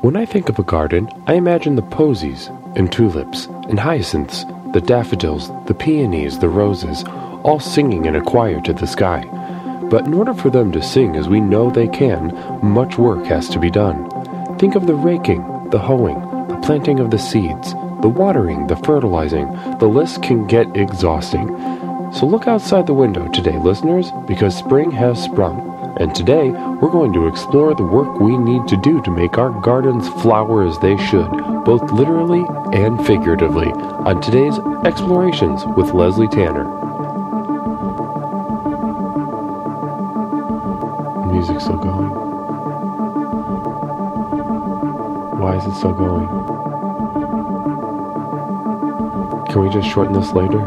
When I think of a garden, I imagine the posies and tulips and hyacinths, the daffodils, the peonies, the roses, all singing in a choir to the sky. But in order for them to sing as we know they can, much work has to be done. Think of the raking, the hoeing, the planting of the seeds, the watering, the fertilizing. The list can get exhausting. So look outside the window today, listeners, because spring has sprung. And today, we're going to explore the work we need to do to make our gardens flower as they should, both literally and figuratively, on today's Explorations with Leslie Tanner. The music's still going. Why is it still going? Can we just shorten this later?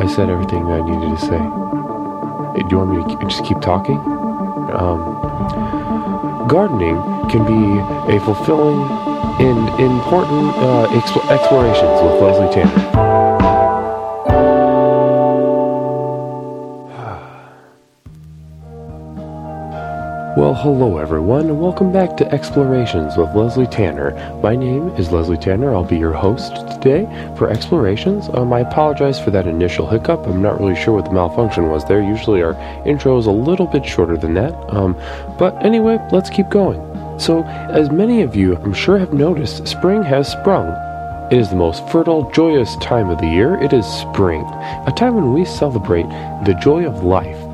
I said everything that I needed to say. Do you want me to just keep talking? Um, gardening can be a fulfilling and important uh, exp- explorations with Leslie Tanner. Hello everyone, and welcome back to Explorations with Leslie Tanner. My name is Leslie Tanner. I'll be your host today for Explorations. Um, I apologize for that initial hiccup. I'm not really sure what the malfunction was there. Usually our intro is a little bit shorter than that. Um, but anyway, let's keep going. So, as many of you I'm sure have noticed, spring has sprung. It is the most fertile, joyous time of the year. It is spring, a time when we celebrate the joy of life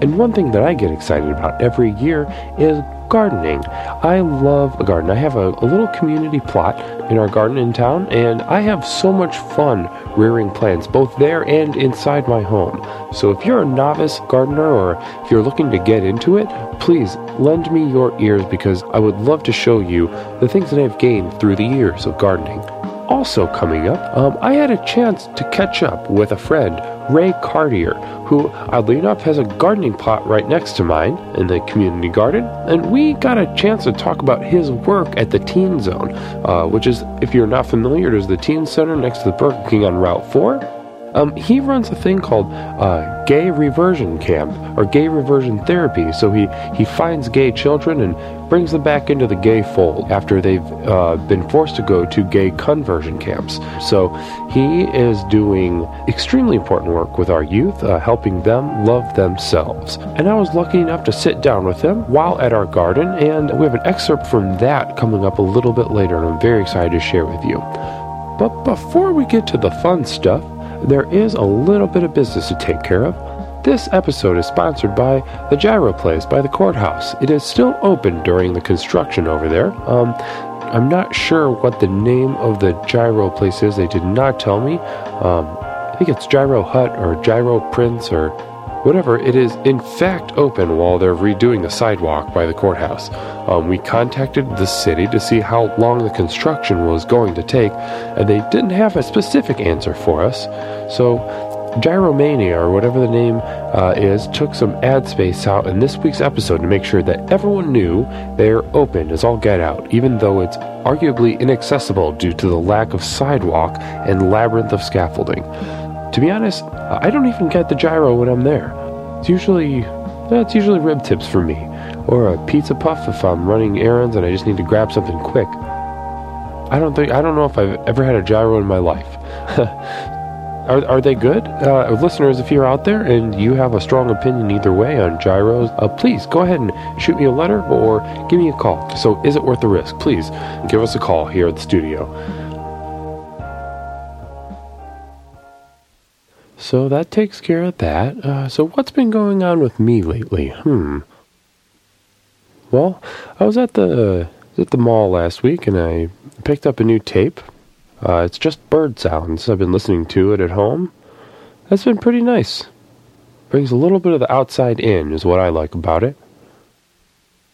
and one thing that I get excited about every year is gardening. I love a garden. I have a, a, little community plot in our garden in town, and I have so much fun rearing plants, both there and inside my home. So if you're a novice gardener or if you're looking to get into it, please lend me your ears because I would love to show you the things that I've gained through the years of gardening. Also, coming up, um, I had a chance to catch up with a friend Ray Cartier, who, oddly enough, has a gardening plot right next to mine in the community garden. And we got a chance to talk about his work at the Teen Zone, uh, which is, if you're not familiar, it is the Teen Center next to the Burger King on Route 4. Um, he runs a thing called uh, Gay Reversion Camp or Gay Reversion Therapy. So he, he finds gay children and brings them back into the gay fold after they've uh, been forced to go to gay conversion camps. So he is doing extremely important work with our youth, uh, helping them love themselves. And I was lucky enough to sit down with him while at our garden, and we have an excerpt from that coming up a little bit later, and I'm very excited to share with you. But before we get to the fun stuff, there is a little bit of business to take care of. This episode is sponsored by the Gyro Place by the courthouse. It is still open during the construction over there. Um, I'm not sure what the name of the Gyro Place is. They did not tell me. Um, I think it's Gyro Hut or Gyro Prince or whatever. It is in fact open while they're redoing the sidewalk by the courthouse. Um, we contacted the city to see how long the construction was going to take, and they didn't have a specific answer for us. So, Gyromania, or whatever the name uh, is, took some ad space out in this week's episode to make sure that everyone knew they're open as all get out, even though it's arguably inaccessible due to the lack of sidewalk and labyrinth of scaffolding. To be honest, I don't even get the gyro when I'm there. It's usually that's usually rib tips for me, or a pizza puff if I'm running errands and I just need to grab something quick. I don't think I don't know if I've ever had a gyro in my life. are, are they good? Uh, listeners, if you're out there and you have a strong opinion either way on gyros, uh, please go ahead and shoot me a letter or give me a call. So, is it worth the risk? Please give us a call here at the studio. So that takes care of that. Uh, so what's been going on with me lately? Hmm. Well, I was at the uh, at the mall last week and I picked up a new tape. Uh, it's just bird sounds. I've been listening to it at home. That's been pretty nice. Brings a little bit of the outside in, is what I like about it.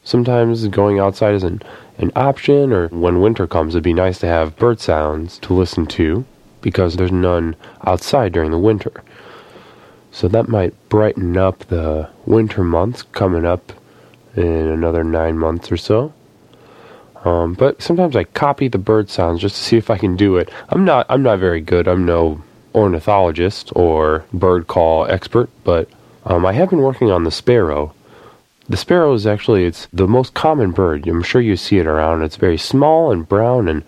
Sometimes going outside isn't an option, or when winter comes, it'd be nice to have bird sounds to listen to because there's none outside during the winter. So that might brighten up the winter months coming up in another nine months or so. Um, but sometimes I copy the bird sounds just to see if I can do it. I'm not I'm not very good. I'm no ornithologist or bird call expert, but um, I have been working on the sparrow. The sparrow is actually it's the most common bird. I'm sure you see it around. It's very small and brown, and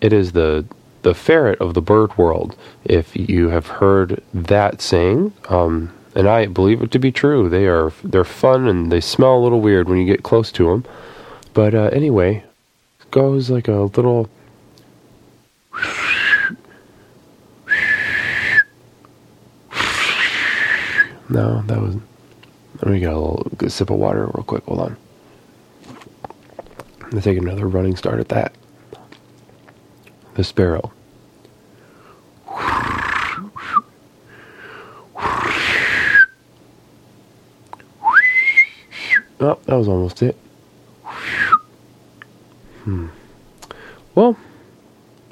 it is the the ferret of the bird world. If you have heard that saying, um, and I believe it to be true, they are they're fun and they smell a little weird when you get close to them. But uh, anyway, it goes like a little. No, that was. Let me get a little sip of water real quick. Hold on. I'm gonna take another running start at that. The sparrow. Oh, that was almost it. Hmm. Well,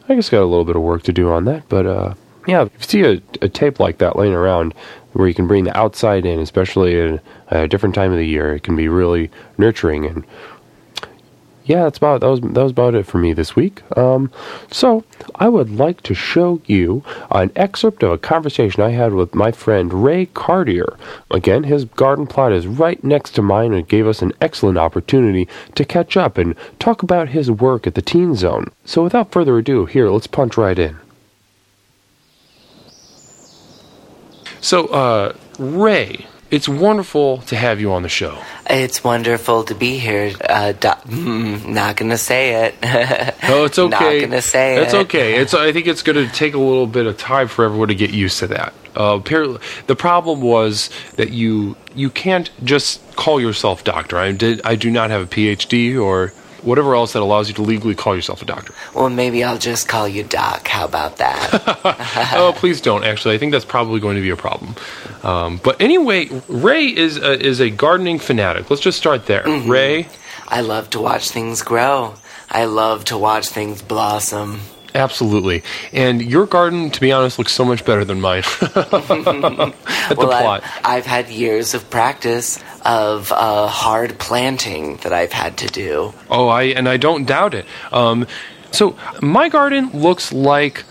I guess got a little bit of work to do on that, but uh, yeah, if you see a, a tape like that laying around where you can bring the outside in, especially at a different time of the year, it can be really nurturing and yeah, that's about that was that was about it for me this week. Um, so I would like to show you an excerpt of a conversation I had with my friend Ray Cartier. Again, his garden plot is right next to mine and gave us an excellent opportunity to catch up and talk about his work at the Teen Zone. So without further ado, here let's punch right in. So, uh, Ray, it's wonderful to have you on the show. It's wonderful to be here. Uh, do- mm, not gonna say it. Oh, it's okay. Not gonna say it. It's okay. It's. I think it's going to take a little bit of time for everyone to get used to that. Uh, apparently, the problem was that you you can't just call yourself doctor. I did. I do not have a PhD or whatever else that allows you to legally call yourself a doctor. Well, maybe I'll just call you Doc. How about that? oh, please don't. Actually, I think that's probably going to be a problem. Um, but anyway, Ray is a, is a gardening fanatic. Let's just start there. Mm-hmm. Ray, I love to watch things grow. I love to watch things blossom. absolutely. And your garden, to be honest, looks so much better than mine. At well, the plot. I've, I've had years of practice of uh, hard planting that I've had to do. Oh, I and I don't doubt it. Um, so my garden looks like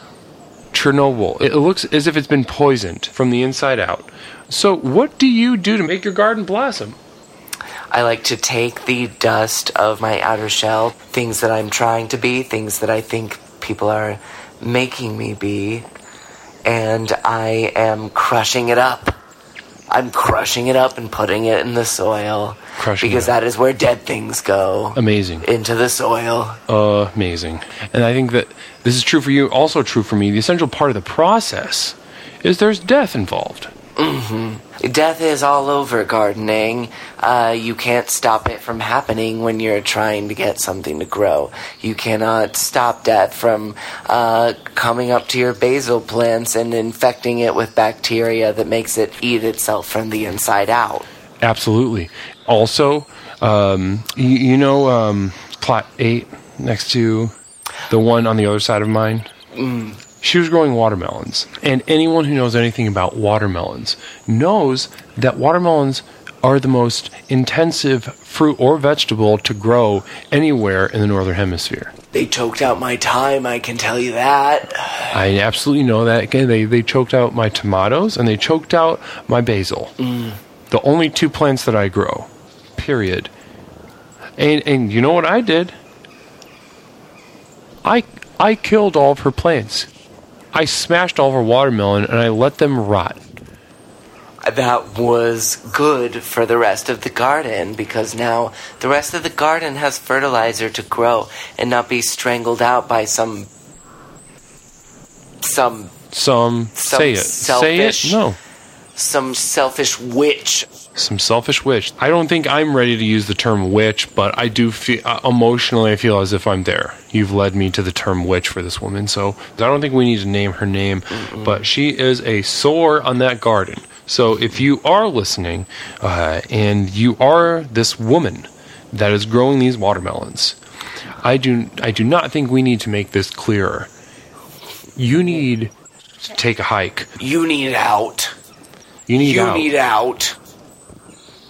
Chernobyl. It looks as if it's been poisoned from the inside out. So what do you do to make your garden blossom? I like to take the dust of my outer shell, things that I'm trying to be, things that I think people are making me be, and I am crushing it up. I'm crushing it up and putting it in the soil. Crushing because it that is where dead things go. Amazing. Into the soil. Oh amazing. And I think that this is true for you, also true for me. The essential part of the process is there's death involved. Death is all over gardening. Uh, you can't stop it from happening when you're trying to get something to grow. You cannot stop death from uh, coming up to your basil plants and infecting it with bacteria that makes it eat itself from the inside out. Absolutely. Also, um, you, you know, um, plot eight next to the one on the other side of mine. She was growing watermelons, and anyone who knows anything about watermelons knows that watermelons are the most intensive fruit or vegetable to grow anywhere in the northern hemisphere. They choked out my time, I can tell you that. I absolutely know that. Again, they, they choked out my tomatoes and they choked out my basil. Mm. The only two plants that I grow. Period. And and you know what I did? I I killed all of her plants. I smashed all of her watermelon and I let them rot. That was good for the rest of the garden because now the rest of the garden has fertilizer to grow and not be strangled out by some some Some, Some say it. Say it. No. Some selfish witch. Some selfish witch. I don't think I'm ready to use the term witch, but I do feel uh, emotionally. I feel as if I'm there. You've led me to the term witch for this woman, so I don't think we need to name her name. But she is a sore on that garden. So if you are listening, uh, and you are this woman that is growing these watermelons, I do. I do not think we need to make this clearer. You need to take a hike. You need out. You need you out. need out.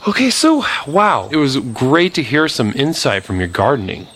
Okay, so wow, it was great to hear some insight from your gardening.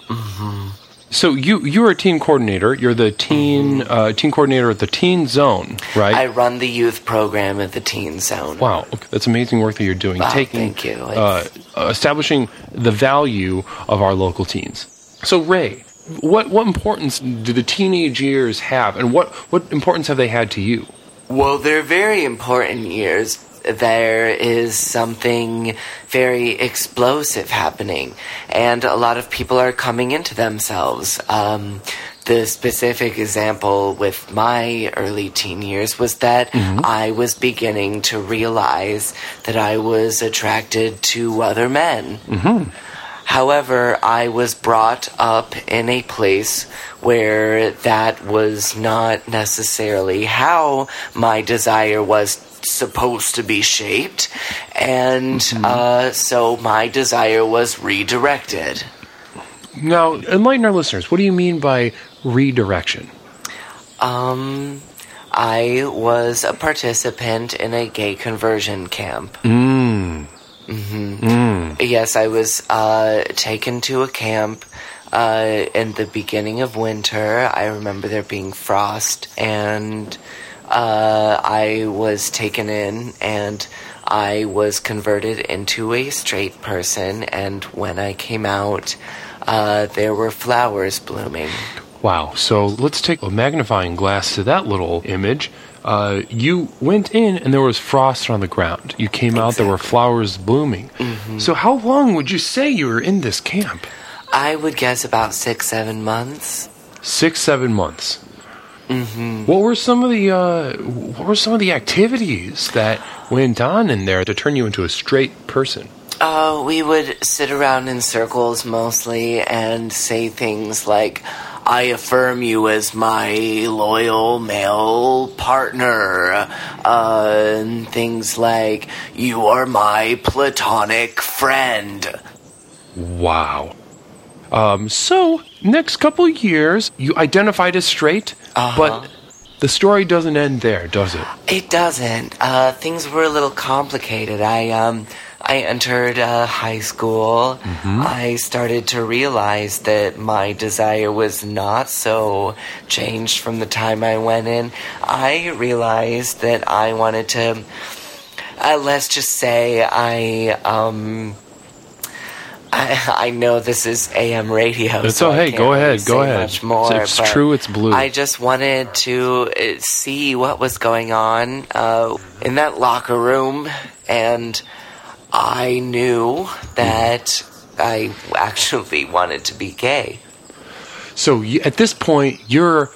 So you you are a teen coordinator. You're the teen uh, teen coordinator at the Teen Zone, right? I run the youth program at the Teen Zone. wow, okay, that's amazing work that you're doing. Oh, Taking thank you. uh, uh, establishing the value of our local teens. So, Ray, what what importance do the teenage years have, and what what importance have they had to you? Well, they're very important years. There is something very explosive happening, and a lot of people are coming into themselves. Um, the specific example with my early teen years was that I was beginning to realize that I was attracted to other men. However, I was brought up in a place where that was not necessarily how my desire was supposed to be shaped, and uh, so my desire was redirected. Now, enlighten our listeners. What do you mean by redirection? Um, I was a participant in a gay conversion camp. Mm. Yes, I was uh, taken to a camp uh, in the beginning of winter. I remember there being frost, and uh, I was taken in, and I was converted into a straight person. And when I came out, uh, there were flowers blooming. Wow. So let's take a magnifying glass to that little image. Uh, you went in and there was frost on the ground. You came out, there were flowers blooming. So, how long would you say you were in this camp? I would guess about six, seven months. Six, seven months. Mm-hmm. What were some of the uh, What were some of the activities that went on in there to turn you into a straight person? Uh, we would sit around in circles mostly and say things like, I affirm you as my loyal male partner. Uh, and things like, you are my platonic friend. Wow. Um, so, next couple years, you identified as straight, but the story doesn't end there, does it? It doesn't. Uh, things were a little complicated. I um, I entered uh, high school. I started to realize that my desire was not so changed from the time I went in. I realized that I wanted to. Uh, let's just say I um. I, I know this is AM radio. It's so can't Go ahead. Go ahead. Much more, If it's true, it's blue. I just wanted to uh, see what was going on uh, in that locker room, and I knew that I actually wanted to be gay. So you, at this point, you're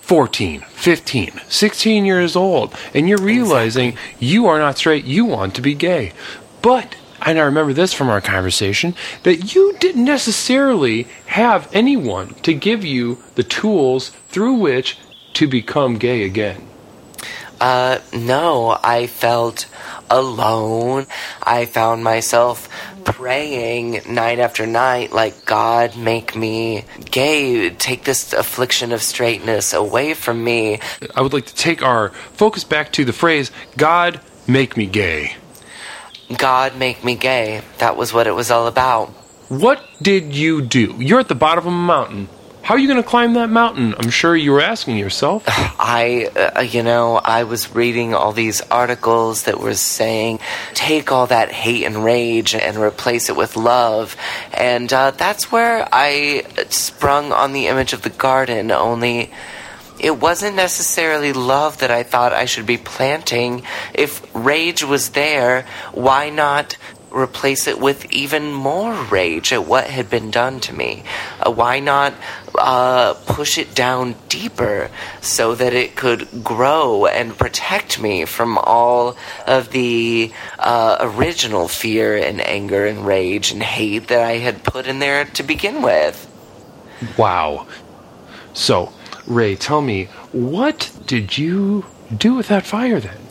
14, 15, 16 years old, and you're realizing you are not straight, you want to be gay. But, and I remember this from our conversation, that you didn't necessarily have anyone to give you the tools through which to become gay again. Uh, no, I felt alone. I found myself praying night after night, like, God, make me gay. Take this affliction of straightness away from me. I would like to take our focus back to the phrase, God, make me gay. God, make me gay. That was what it was all about. What did you do? You're at the bottom of a mountain. How are you going to climb that mountain? I'm sure you were asking yourself. I, uh, you know, I was reading all these articles that were saying, take all that hate and rage and replace it with love. And uh, that's where I sprung on the image of the garden, only it wasn't necessarily love that I thought I should be planting. If rage was there, why not replace it with even more rage at what had been done to me? Uh, why not uh, push it down deeper so that it could grow and protect me from all of the uh, original fear and anger and rage and hate that I had put in there to begin with? Wow. So, Ray, tell me, what did you do with that fire then?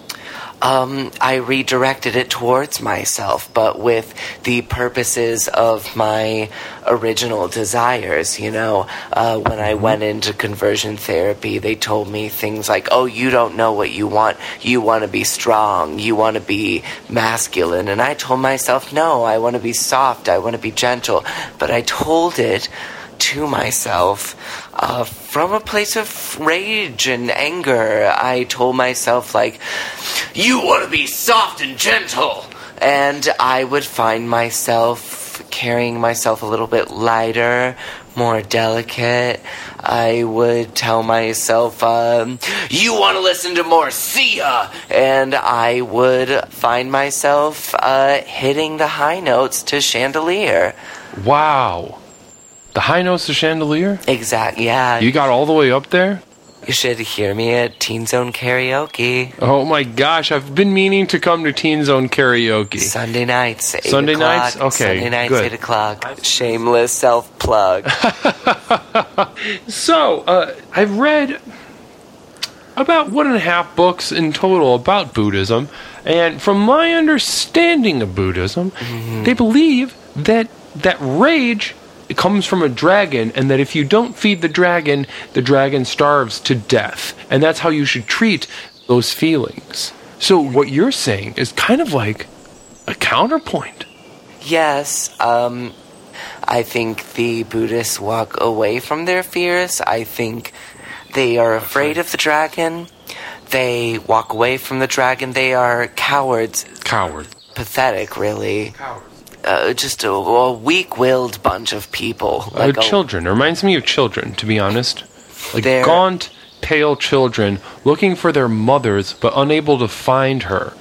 Um, I redirected it towards myself, but with the purposes of my original desires. You know, uh, when I went into conversion therapy, they told me things like, oh, you don't know what you want. You want to be strong. You want to be masculine. And I told myself, no, I want to be soft. I want to be gentle. But I told it to myself uh, from a place of rage and anger. I told myself, like, you want to be soft and gentle. and I would find myself carrying myself a little bit lighter, more delicate. I would tell myself, um, "You want to listen to more Sia," and I would find myself uh, hitting the high notes to Chandelier. Wow. The high notes to Chandelier? Exactly. Yeah. You got all the way up there? You should hear me at Teen Zone Karaoke. Oh my gosh, I've been meaning to come to Teen Zone Karaoke. Sunday nights, 8 Sunday o'clock. nights? Okay, Sunday nights, good. 8 o'clock. Shameless self plug. So, uh, I've read about one and a half books in total about Buddhism, and from my understanding of Buddhism, they believe that that rage comes from a dragon, and that if you don't feed the dragon, the dragon starves to death, and that's how you should treat those feelings. So, what you're saying is kind of like a counterpoint. yes, um, I think the Buddhists walk away from their fears. I think they are afraid of the dragon. They walk away from the dragon. They are cowards. Coward. Pathetic, really. Uh, just a, a weak-willed bunch of people. Uh, Like a- children. It reminds me of children, to be honest. Like gaunt, pale children looking for their mothers but unable to find her.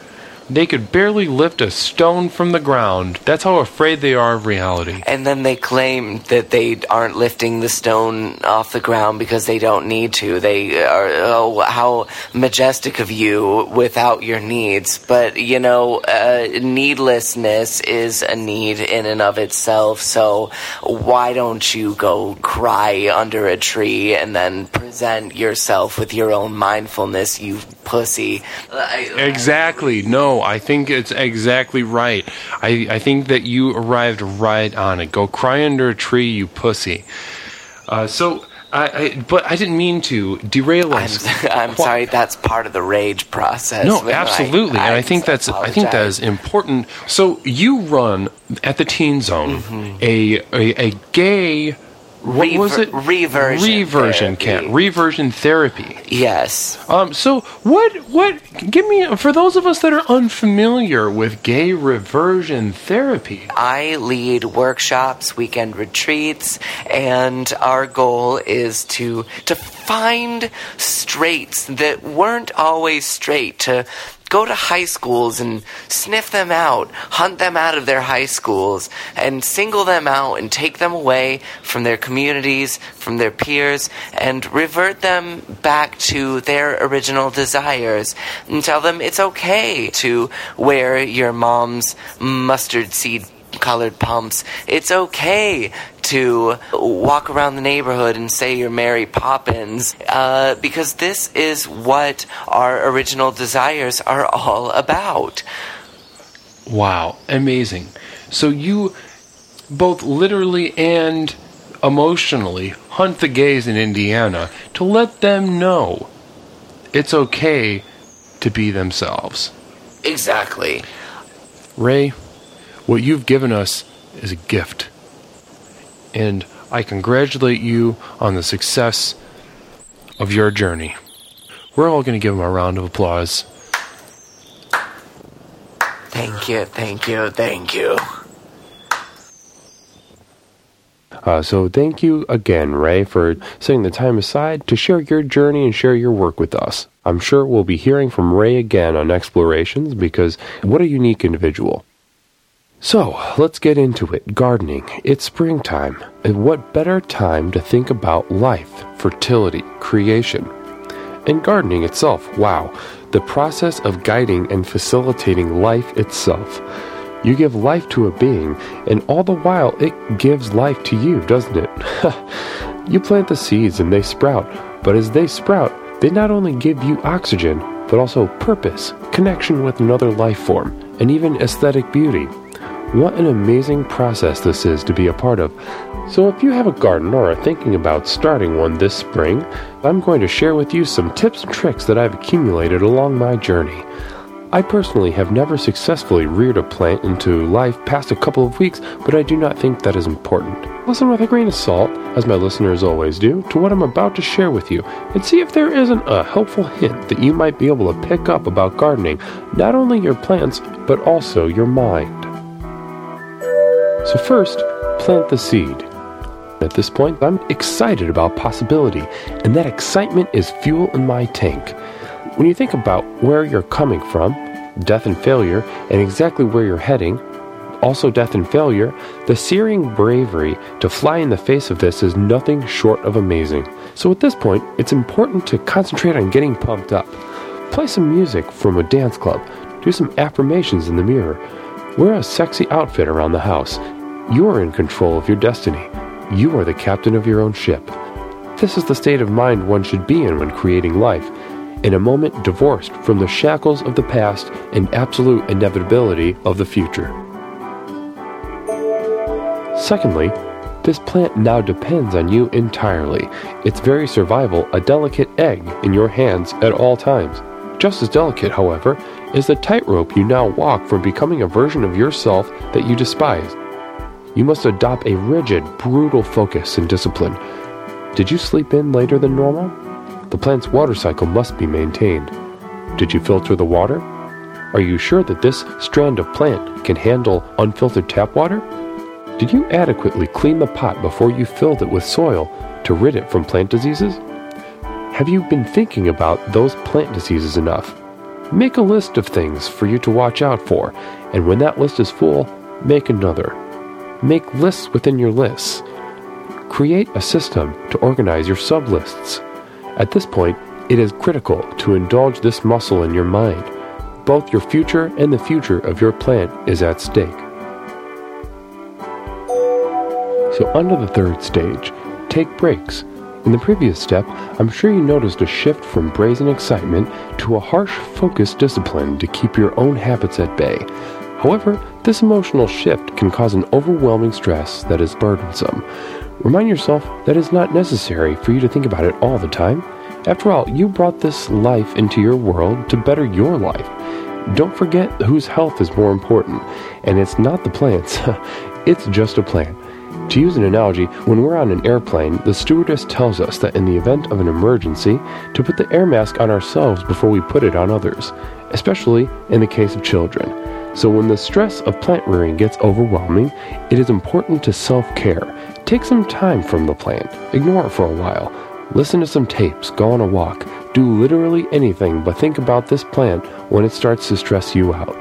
They could barely lift a stone from the ground. That's how afraid they are of reality. And then they claim that they aren't lifting the stone off the ground because they don't need to. They are, oh, how majestic of you without your needs. But, you know, uh, needlessness is a need in and of itself. So why don't you go cry under a tree and then present yourself with your own mindfulness, you pussy? Exactly. No, I think it's exactly right. I, I think that you arrived right on it. Go cry under a tree, you pussy. Uh, so, I, I, but I didn't mean to derail I'm. I'm Qua- sorry, that's part of the rage process. No, but I- absolutely, and I think that's I think that is important. So you run at the Teen Zone a, a a gay what was it reversion reversion therapy. camp reversion therapy. Yes. Um, so what what give me for those of us that are unfamiliar with gay reversion therapy. I lead workshops, weekend retreats, and our goal is to to find straights that weren't always straight, to go to high schools and sniff them out, hunt them out of their high schools, and single them out and take them away from their communities, from their peers, and revert them back to their original desires and tell them it's okay to wear your mom's mustard seed colored pumps. It's okay to walk around the neighborhood and say you're Mary Poppins uh, because this is what our original desires are all about. Wow, amazing. So you both literally and emotionally hunt the gays in Indiana to let them know it's okay to be themselves. Exactly. Ray, what you've given us is a gift. And I congratulate you on the success of your journey. We're all going to give him a round of applause. Thank you, thank you, thank you. Uh, so thank you again, Ray, for setting the time aside to share your journey and share your work with us. I'm sure we'll be hearing from Ray again on Explorations because what a unique individual. So, let's get into it. Gardening. It's springtime. And what better time to think about life, fertility, creation? And gardening itself, wow, the process of guiding and facilitating life itself. You give life to a being, and all the while it gives life to you, doesn't it? you plant the seeds and they sprout, but as they sprout, they not only give you oxygen, but also purpose, connection with another life form, and even aesthetic beauty. What an amazing process this is to be a part of. So, if you have a garden or are thinking about starting one this spring, I'm going to share with you some tips and tricks that I've accumulated along my journey. I personally have never successfully reared a plant into life past a couple of weeks, but I do not think that is important. Listen with a grain of salt, as my listeners always do, to what I'm about to share with you, and see if there isn't a helpful hint that you might be able to pick up about gardening, not only your plants, but also your mind. So, first, plant the seed. At this point, I'm excited about possibility, and that excitement is fuel in my tank. When you think about where you're coming from, death and failure, and exactly where you're heading, also death and failure, the searing bravery to fly in the face of this is nothing short of amazing. So at this point, it's important to concentrate on getting pumped up. Play some music from a dance club, do some affirmations in the mirror, wear a sexy outfit around the house. You're in control of your destiny. You are the captain of your own ship. This is the state of mind one should be in when creating life in a moment divorced from the shackles of the past and absolute inevitability of the future. Secondly, this plant now depends on you entirely. Its very survival a delicate egg in your hands at all times. Just as delicate, however, is the tightrope you now walk from becoming a version of yourself that you despise. You must adopt a rigid, brutal focus and discipline. Did you sleep in later than normal? The plant's water cycle must be maintained. Did you filter the water? Are you sure that this strand of plant can handle unfiltered tap water? Did you adequately clean the pot before you filled it with soil to rid it from plant diseases? Have you been thinking about those plant diseases enough? Make a list of things for you to watch out for, and when that list is full, make another. Make lists within your lists. Create a system to organize your sublists. At this point, it is critical to indulge this muscle in your mind. Both your future and the future of your plant is at stake. So, under the third stage, take breaks. In the previous step, I'm sure you noticed a shift from brazen excitement to a harsh, focused discipline to keep your own habits at bay. However, this emotional shift can cause an overwhelming stress that is burdensome. Remind yourself that it's not necessary for you to think about it all the time. After all, you brought this life into your world to better your life. Don't forget whose health is more important, and it's not the plant's, it's just a plant. To use an analogy, when we're on an airplane, the stewardess tells us that in the event of an emergency, to put the air mask on ourselves before we put it on others, especially in the case of children. So, when the stress of plant rearing gets overwhelming, it is important to self care. Take some time from the plant, ignore it for a while, listen to some tapes, go on a walk, do literally anything but think about this plant when it starts to stress you out.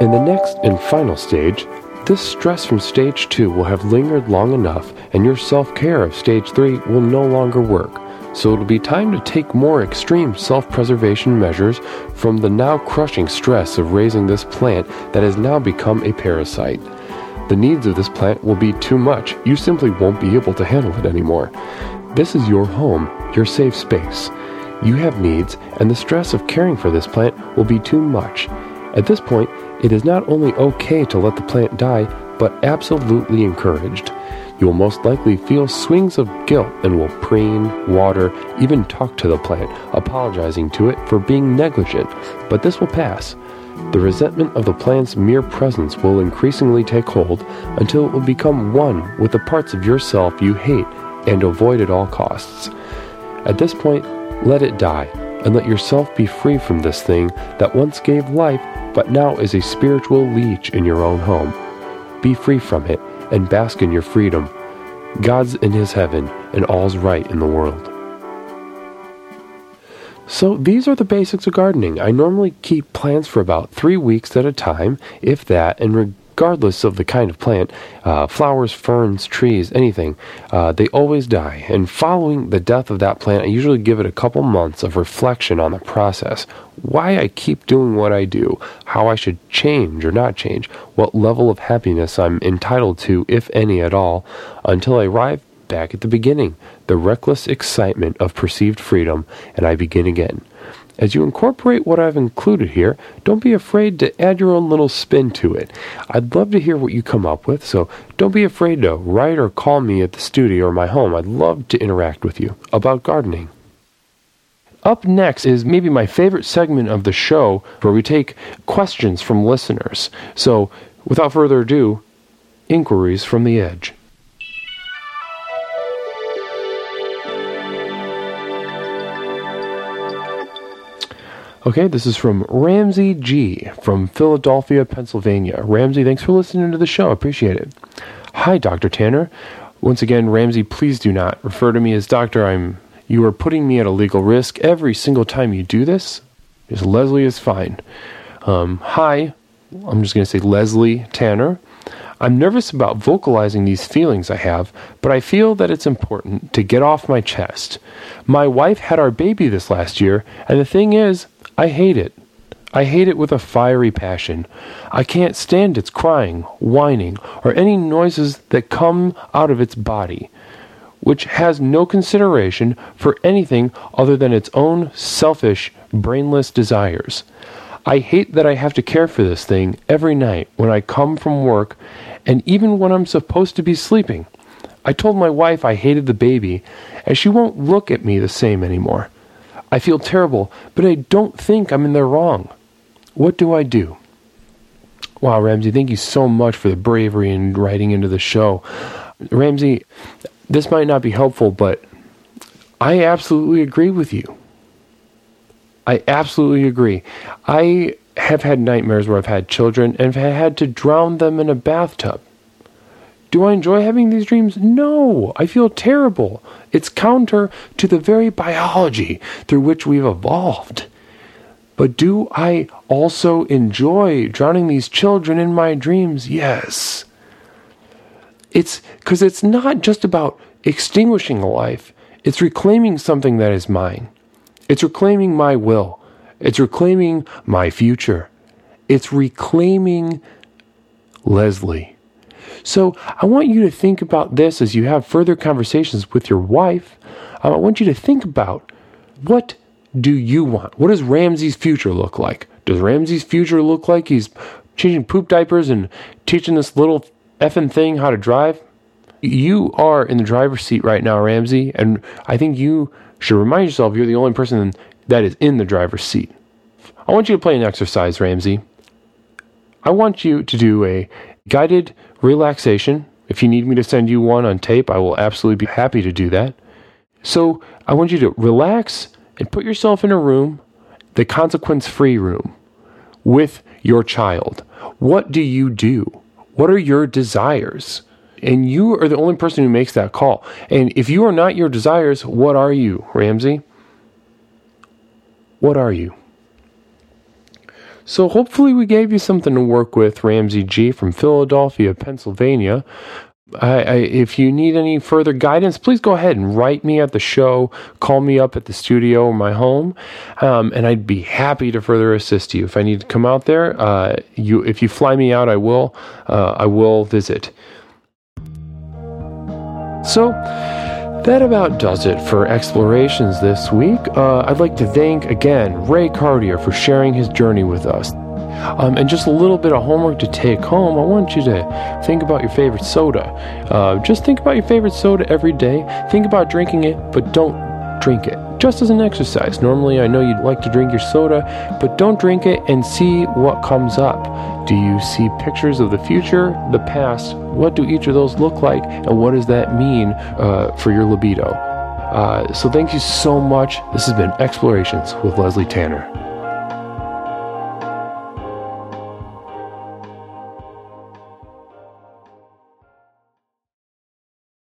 In the next and final stage, this stress from stage 2 will have lingered long enough, and your self care of stage 3 will no longer work so it'll be time to take more extreme self preservation measures from the now crushing stress of raising this plant that has now become a parasite. The needs of this plant will be too much. You simply won't be able to handle it anymore. This is your home, your safe space. You have needs, and the stress of caring for this plant will be too much. At this point, it is not only okay to let the plant die, but absolutely encouraged. You will most likely feel swings of guilt and will preen, water, even talk to the plant, apologizing to it for being negligent, but this will pass. The resentment of the plant's mere presence will increasingly take hold until it will become one with the parts of yourself you hate and avoid at all costs. At this point, let it die and let yourself be free from this thing that once gave life but now is a spiritual leech in your own home. Be free from it and bask in your freedom. God's in his heaven, and all's right in the world. So, these are the basics of gardening. I normally keep plants for about three weeks at a time, if that, and regardless of the kind of plant, uh, flowers, ferns, trees, anything, uh, they always die. And following the death of that plant, I usually give it a couple months of reflection on the process, why I keep doing what I do, how I should change or not change, what level of happiness I'm entitled to, if any at all, until I arrive back at the beginning, the reckless excitement of perceived freedom, and I begin again. As you incorporate what I've included here, don't be afraid to add your own little spin to it. I'd love to hear what you come up with, so don't be afraid to write or call me at the studio or my home. I'd love to interact with you about gardening. Up next is maybe my favorite segment of the show where we take questions from listeners. So, without further ado, Inquiries from the Edge. Okay, this is from Ramsey G from Philadelphia, Pennsylvania. Ramsey, thanks for listening to the show. Appreciate it. Hi, Dr. Tanner. Once again, Ramsey, please do not refer to me as doctor. I'm you are putting me at a legal risk every single time you do this. Just Leslie is fine. Um, hi, I'm just going to say Leslie Tanner. I'm nervous about vocalizing these feelings I have, but I feel that it's important to get off my chest. My wife had our baby this last year, and the thing is, I hate it. I hate it with a fiery passion. I can't stand its crying, whining, or any noises that come out of its body, which has no consideration for anything other than its own selfish, brainless desires. I hate that I have to care for this thing every night when I come from work and even when I'm supposed to be sleeping. I told my wife I hated the baby, and she won't look at me the same anymore. I feel terrible, but I don't think I'm in the wrong. What do I do? Wow, Ramsey, thank you so much for the bravery in writing into the show. Ramsey, this might not be helpful, but I absolutely agree with you. I absolutely agree. I have had nightmares where I've had children and have had to drown them in a bathtub. Do I enjoy having these dreams? No, I feel terrible. It's counter to the very biology through which we've evolved. But do I also enjoy drowning these children in my dreams? Yes. It's because it's not just about extinguishing a life, it's reclaiming something that is mine. It's reclaiming my will. It's reclaiming my future. It's reclaiming Leslie. So I want you to think about this as you have further conversations with your wife. Um, I want you to think about what do you want? What does Ramsey's future look like? Does Ramsey's future look like he's changing poop diapers and teaching this little effing thing how to drive? You are in the driver's seat right now, Ramsey, and I think you should remind yourself you're the only person that is in the driver's seat. I want you to play an exercise, Ramsey. I want you to do a guided relaxation. If you need me to send you one on tape, I will absolutely be happy to do that. So I want you to relax and put yourself in a room, the consequence free room, with your child. What do you do? What are your desires? And you are the only person who makes that call. And if you are not your desires, what are you, Ramsey? What are you? So hopefully we gave you something to work with, Ramsey G from Philadelphia, Pennsylvania. I, I, if you need any further guidance, please go ahead and write me at the show. Call me up at the studio or my home, um, and I'd be happy to further assist you. If I need to come out there, uh, you if you fly me out, I will. Uh, I will visit. So that about does it for explorations this week. Uh, I'd like to thank again Ray Cartier for sharing his journey with us. Um, and just a little bit of homework to take home. I want you to think about your favorite soda. Uh, just think about your favorite soda every day. Think about drinking it, but don't drink it. Just as an exercise. Normally, I know you'd like to drink your soda, but don't drink it and see what comes up. Do you see pictures of the future, the past? What do each of those look like, and what does that mean uh, for your libido? Uh, so, thank you so much. This has been Explorations with Leslie Tanner.